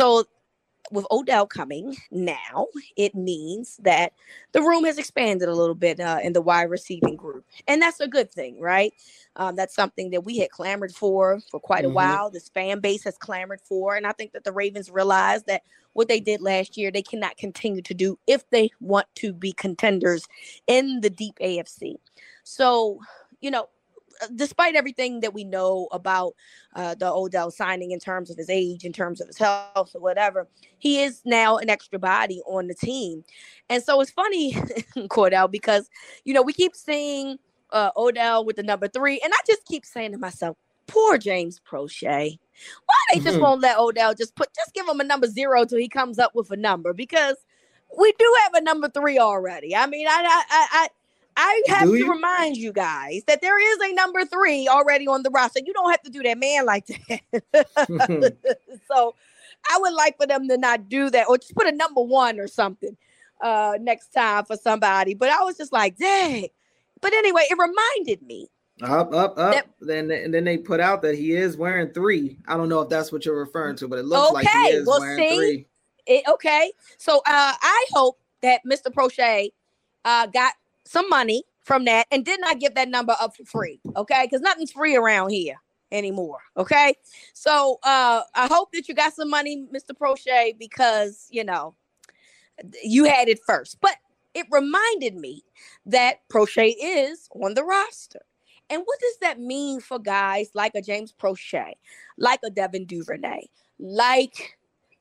So with Odell coming now, it means that the room has expanded a little bit uh, in the wide receiving group, and that's a good thing, right? Um, that's something that we had clamored for for quite mm-hmm. a while. This fan base has clamored for, and I think that the Ravens realized that what they did last year they cannot continue to do if they want to be contenders in the deep AFC. So, you know, despite everything that we know about uh, the Odell signing in terms of his age, in terms of his health, or whatever, he is now an extra body on the team. And so it's funny, Cordell, because, you know, we keep seeing uh, Odell with the number three, and I just keep saying to myself, poor James Proche. Why they just mm-hmm. won't let Odell just put, just give him a number zero till he comes up with a number because we do have a number three already. I mean, I, I, I, I have do to you? remind you guys that there is a number three already on the roster. You don't have to do that man like that. so I would like for them to not do that or just put a number one or something uh next time for somebody. But I was just like, dang. But anyway, it reminded me. Up, up, up. That, then and then they put out that he is wearing three. I don't know if that's what you're referring to, but it looks okay, like he is well, wearing see, three. It, okay. So uh I hope that Mr. Proche uh got some money from that and did not give that number up for free. Okay. Because nothing's free around here anymore. Okay. So uh I hope that you got some money, Mr. Proche, because you know you had it first. But it reminded me that Proche is on the roster. And what does that mean for guys like a James Proche, like a Devin Duvernay, like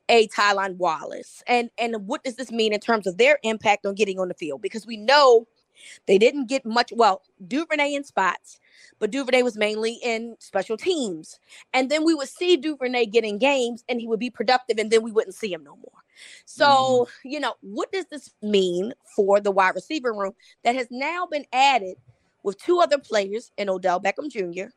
a Tylan Wallace? And and what does this mean in terms of their impact on getting on the field? Because we know they didn't get much, well, Duvernay in spots, but Duvernay was mainly in special teams. And then we would see Duvernay getting games and he would be productive and then we wouldn't see him no more. So, mm-hmm. you know, what does this mean for the wide receiver room that has now been added with two other players in Odell Beckham Jr.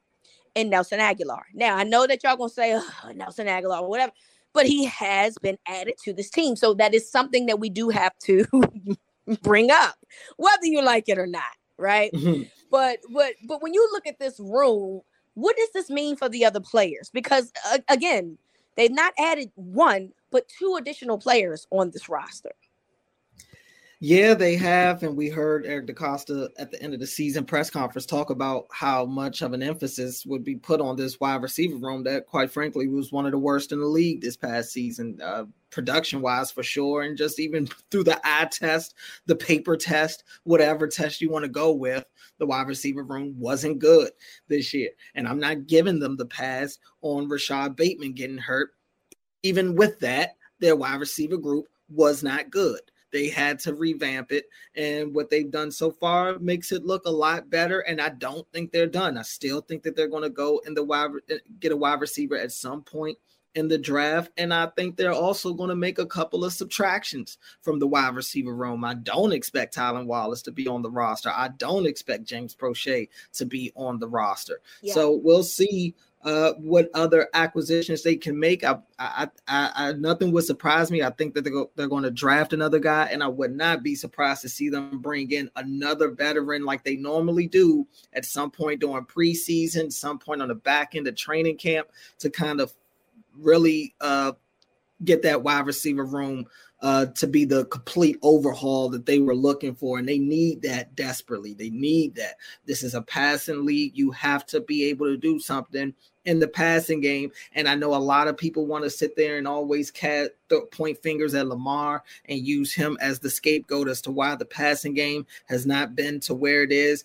and Nelson Agholor? Now, I know that y'all gonna say oh, Nelson Agholor, or whatever, but he has been added to this team. So that is something that we do have to bring up, whether you like it or not, right? Mm-hmm. But but but when you look at this room, what does this mean for the other players? Because uh, again, they've not added one, but two additional players on this roster. Yeah, they have, and we heard Eric DeCosta at the end of the season press conference talk about how much of an emphasis would be put on this wide receiver room that, quite frankly, was one of the worst in the league this past season, uh, production-wise for sure, and just even through the eye test, the paper test, whatever test you want to go with, the wide receiver room wasn't good this year. And I'm not giving them the pass on Rashod Bateman getting hurt. Even with that, their wide receiver group was not good. They had to revamp it, and what they've done so far makes it look a lot better. And I don't think they're done. I still think that they're going to go in the wide get a wide receiver at some point in the draft. And I think they're also going to make a couple of subtractions from the wide receiver room. I don't expect Tylan Wallace to be on the roster. I don't expect James Proche to be on the roster. Yeah. So we'll see uh, what other acquisitions they can make. I, I, I, I, nothing would surprise me. I think that they're, go, they're going to draft another guy, and I would not be surprised to see them bring in another veteran like they normally do at some point during preseason, some point on the back end of training camp to kind of really uh, get that wide receiver room uh, to be the complete overhaul that they were looking for. And they need that desperately. They need that. This is a passing league. You have to be able to do something in the passing game. And I know a lot of people want to sit there and always cat, point fingers at Lamar and use him as the scapegoat as to why the passing game has not been to where it is.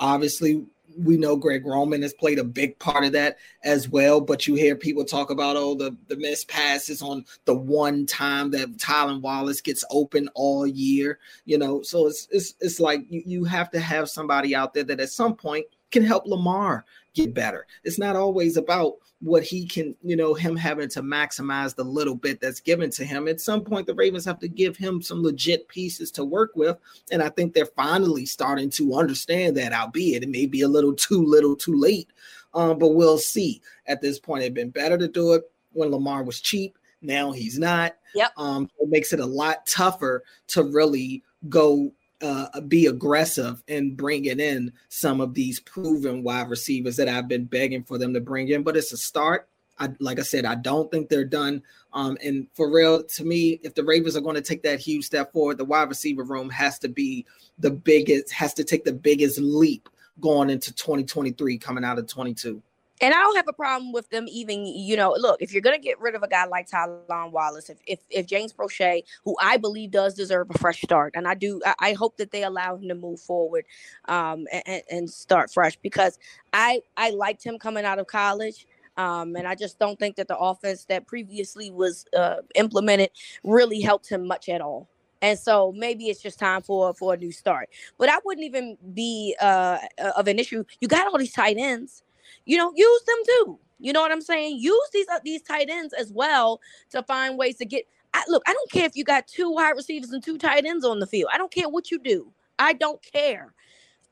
Obviously, we know Greg Roman has played a big part of that as well. But you hear people talk about oh the the missed passes on the one time that Tylan Wallace gets open all year, you know. So it's it's it's like you, you have to have somebody out there that at some point can help Lamar get better. It's not always about what he can, you know, him having to maximize the little bit that's given to him. At some point, the Ravens have to give him some legit pieces to work with. And I think they're finally starting to understand that, albeit it may be a little too little too late. Um, but we'll see. At this point, it'd been better to do it when Lamar was cheap. Now he's not. Yep. Um, it makes it a lot tougher to really go uh, be aggressive and bringing in some of these proven wide receivers that I've been begging for them to bring in. But it's a start. I like I said, I don't think they're done. Um, and for real, to me, if the Ravens are going to take that huge step forward, the wide receiver room has to be the biggest, has to take the biggest leap going into 2023, coming out of 22. And I don't have a problem with them even, you know, look, if you're gonna get rid of a guy like Tylan Wallace, if if, if James Proche, who I believe does deserve a fresh start, and I do I, I hope that they allow him to move forward um and, and start fresh because I I liked him coming out of college. Um, and I just don't think that the offense that previously was uh, implemented really helped him much at all. And so maybe it's just time for for a new start. But I wouldn't even be uh, of an issue. You got all these tight ends you know, use them too. You know what I'm saying? Use these uh, these tight ends as well to find ways to get. I, look, I don't care if you got two wide receivers and two tight ends on the field. I don't care what you do. I don't care.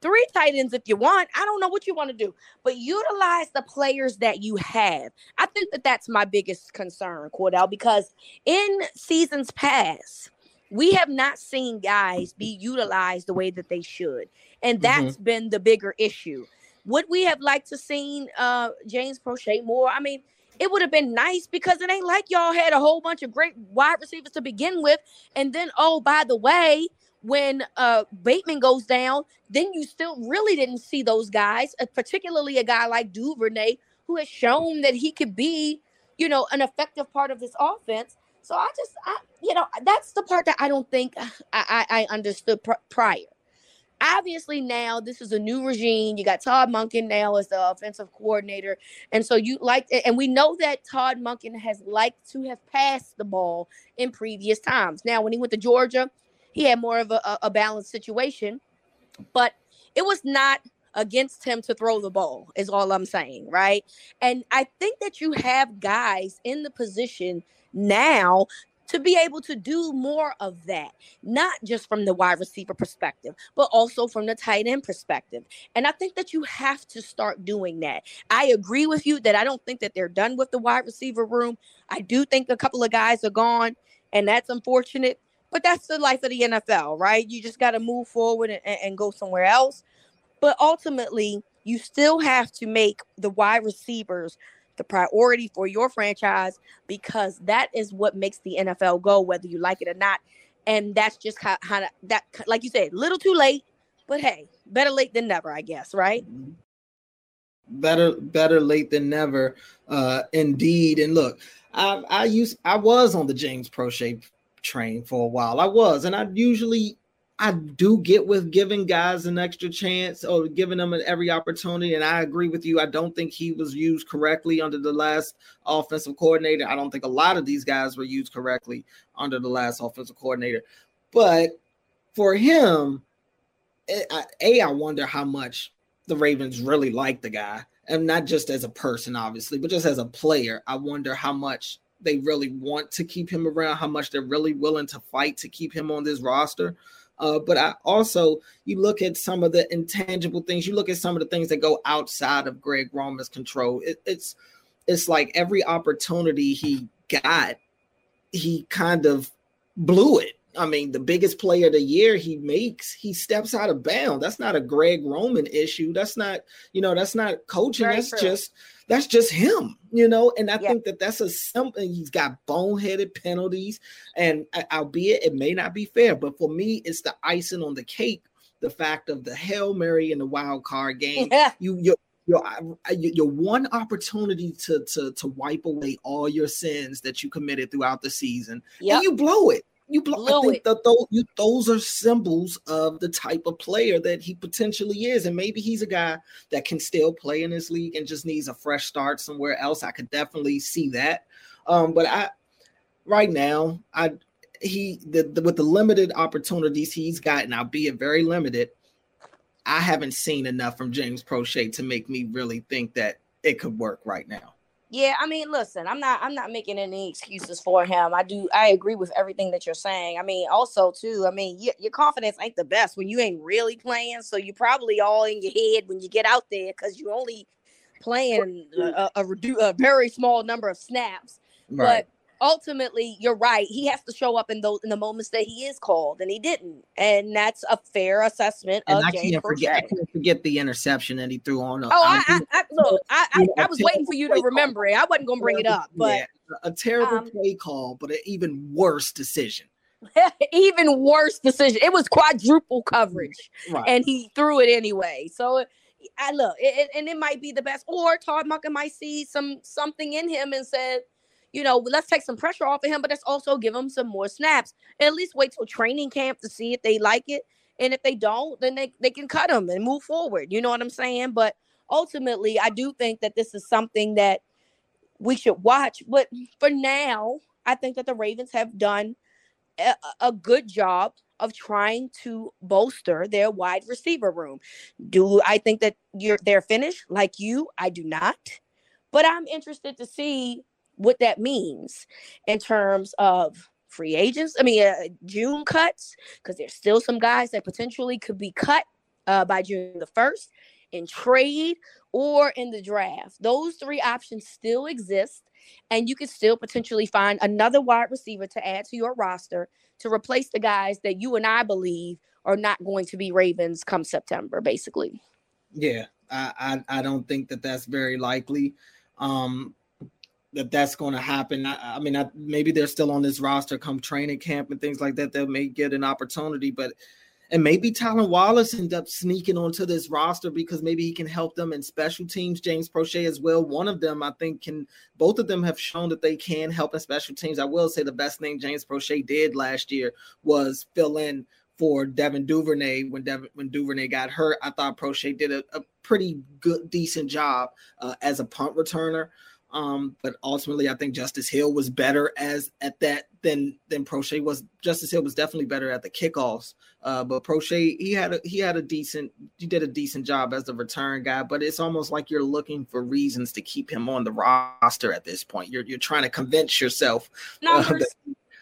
Three tight ends if you want. I don't know what you want to do, but utilize the players that you have. I think that that's my biggest concern, Cordell, because in seasons past, we have not seen guys be utilized the way that they should, and mm-hmm. that's mm-hmm. been the bigger issue. Would we have liked to seen uh James Proche more? I mean, it would have been nice because it ain't like y'all had a whole bunch of great wide receivers to begin with, and then oh by the way, when uh Bateman goes down, then you still really didn't see those guys, uh, particularly a guy like Duvernay who has shown that he could be, you know, an effective part of this offense. So I just, I, you know, that's the part that I don't think I, I, I understood pr- prior obviously now this is a new regime. You got Todd Monken now as the offensive coordinator. And so you like and we know that Todd Monken has liked to have passed the ball in previous times. Now when he went to Georgia, he had more of a, a balanced situation, but it was not against him to throw the ball is all I'm saying, right? And I think that you have guys in the position now to be able to do more of that, not just from the wide receiver perspective, but also from the tight end perspective. And I think that you have to start doing that. I agree with you that I don't think that they're done with the wide receiver room. I do think a couple of guys are gone, and that's unfortunate. But that's the life of the NFL, right? You just got to move forward and, and go somewhere else. But ultimately, you still have to make the wide receivers the priority for your franchise because that is what makes the NFL go, whether you like it or not. And that's just how, how that, like you said, little too late, but hey, better late than never, I guess, right? Better, better late than never, uh, indeed. And look, I, I used, I was on the James Proche train for a while. I was, and I usually I do get with giving guys an extra chance or giving them every opportunity. And I agree with you. I don't think he was used correctly under the last offensive coordinator. I don't think a lot of these guys were used correctly under the last offensive coordinator. But for him, eh, A, I wonder how much the Ravens really like the guy. And not just as a person, obviously, but just as a player. I wonder how much they really want to keep him around, how much they're really willing to fight to keep him on this roster. Uh, but I also you look at some of the intangible things. You look at some of the things that go outside of Greg Roman's control. It, it's it's like every opportunity he got, he kind of blew it. I mean, the biggest player of the year he makes, he steps out of bounds. That's not a Greg Roman issue. That's not, you know, that's not coaching. Very that's true. just that's just him, you know. And I yeah. think that that's a something. He's got boneheaded penalties, and albeit it may not be fair, but for me, it's the icing on the cake. The fact of the hail mary in the wild card game. Yeah. You you uh, your your one opportunity to to to wipe away all your sins that you committed throughout the season, yep. and you blow it. You blow. I think that those, you, those are symbols of the type of player that he potentially is, and maybe he's a guy that can still play in this league and just needs a fresh start somewhere else. I could definitely see that. Um, but I, right now, I he the, the, with the limited opportunities he's gotten, albeit very limited, I haven't seen enough from James Proche to make me really think that it could work right now. Yeah, I mean, listen, I'm not I'm not making any excuses for him. I do I agree with everything that you're saying. I mean, also too, I mean, y- your confidence ain't the best when you ain't really playing, so you're probably all in your head when you get out there cuz you're only playing a, a, a, a, very small number of snaps. Right. But ultimately, you're right. He has to show up in those in the moments that he is called, and he didn't. And that's a fair assessment and of I James can't forget. I can't forget the interception that he threw on. Oh, I, I, I look, I, I, I was waiting for you to remember it. I wasn't gonna bring it up, but Yeah, a terrible um, play call, but an even worse decision. even worse decision. It was quadruple coverage, Right. and he threw it anyway. So I look, it, it- and it might be the best. Or Todd Monken might see some something in him and said, you know, let's take some pressure off of him, but let's also give him some more snaps. And at least wait till training camp to see if they like it. And if they don't, then they, they can cut him and move forward. You know what I'm saying? But ultimately, I do think that this is something that we should watch. But for now, I think that the Ravens have done a, a good job of trying to bolster their wide receiver room. Do I think that you're they're finished like you? I do not. But I'm interested to see what that means in terms of free agents. I mean, uh, June cuts because there's still some guys that potentially could be cut uh, by June the first in trade or in the draft. Those three options still exist, and you could still potentially find another wide receiver to add to your roster to replace the guys that you and I believe are not going to be Ravens come September, basically. Yeah, I, I I don't think that that's very likely. Um, that that's going to happen. I, I mean, I, maybe they're still on this roster come training camp and things like that. They may get an opportunity, but and maybe Tylan Wallace end up sneaking onto this roster because maybe he can help them in special teams. James Proche as well. One of them, I think, can. Both of them have shown that they can help in special teams. I will say the best thing James Proche did last year was fill in for Devin Duvernay when Devin when Duvernay got hurt. I thought Proche did a, a pretty good, decent job uh, as a punt returner. Um, but ultimately, I think Justice Hill was better as at that than than Proche was. Justice Hill was definitely better at the kickoffs. Uh, but Proche, he had a he had a decent he did a decent job as the return guy. But it's almost like you're looking for reasons to keep him on the roster at this point. You're you're trying to convince yourself. uh, that-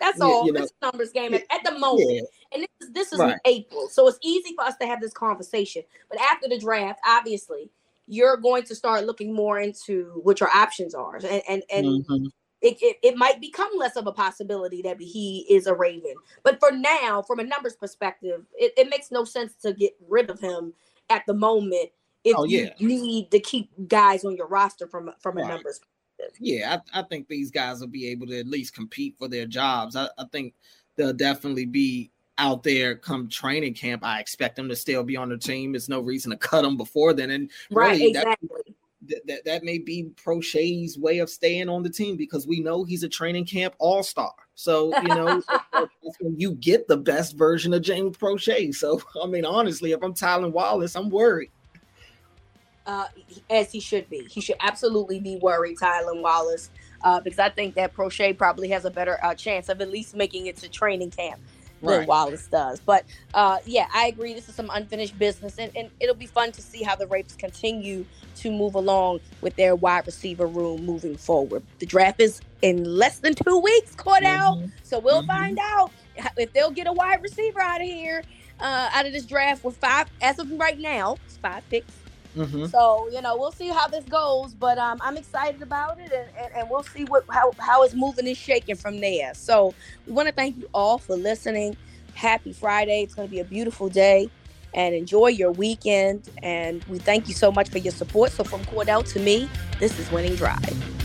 That's you- all. you know, it's a numbers game at, at the moment. yeah, And this is this is Right. April. So it's easy for us to have this conversation. But after the draft, obviously, you're going to start looking more into what your options are. And and, and mhm. it, it, it might become less of a possibility that he is a Raven. But for now, from a numbers perspective, it, it makes no sense to get rid of him at the moment if Oh, you need to keep guys on your roster from a- from a Right. numbers. yeah, I, I think these guys will be able to at least compete for their jobs. I, I think they'll definitely be out there come training camp. I expect them to still be on the team. There's no reason to cut them before then. And Right, really, exactly. that, that that may be Proche's way of staying on the team because we know he's a training camp all star. So you know you get the best version of James Proche. So I mean, honestly, if I'm Tylan Wallace, I'm worried. uh, as he should be. He should absolutely be worried, Tylan Wallace, uh, because I think that Proche probably has a better uh, chance of at least making it to training camp than Right. Wallace does. But uh, yeah, I agree. This is some unfinished business, and, and it'll be fun to see how the Ravens continue to move along with their wide receiver room moving forward. The draft is in less than two weeks, Cordell. Mhm. So we'll Mhm. find out if they'll get a wide receiver out of here, uh, out of this draft with five, as of right now, it's five picks. Mhm. So you know, we'll see how this goes, but um, I'm excited about it, and, and, and we'll see what how how it's moving and shaking from there. So we want to thank you all for listening. Happy Friday! It's going to be a beautiful day, and enjoy your weekend. And we thank you so much for your support. So from Cordell to me, this is Winning Drive.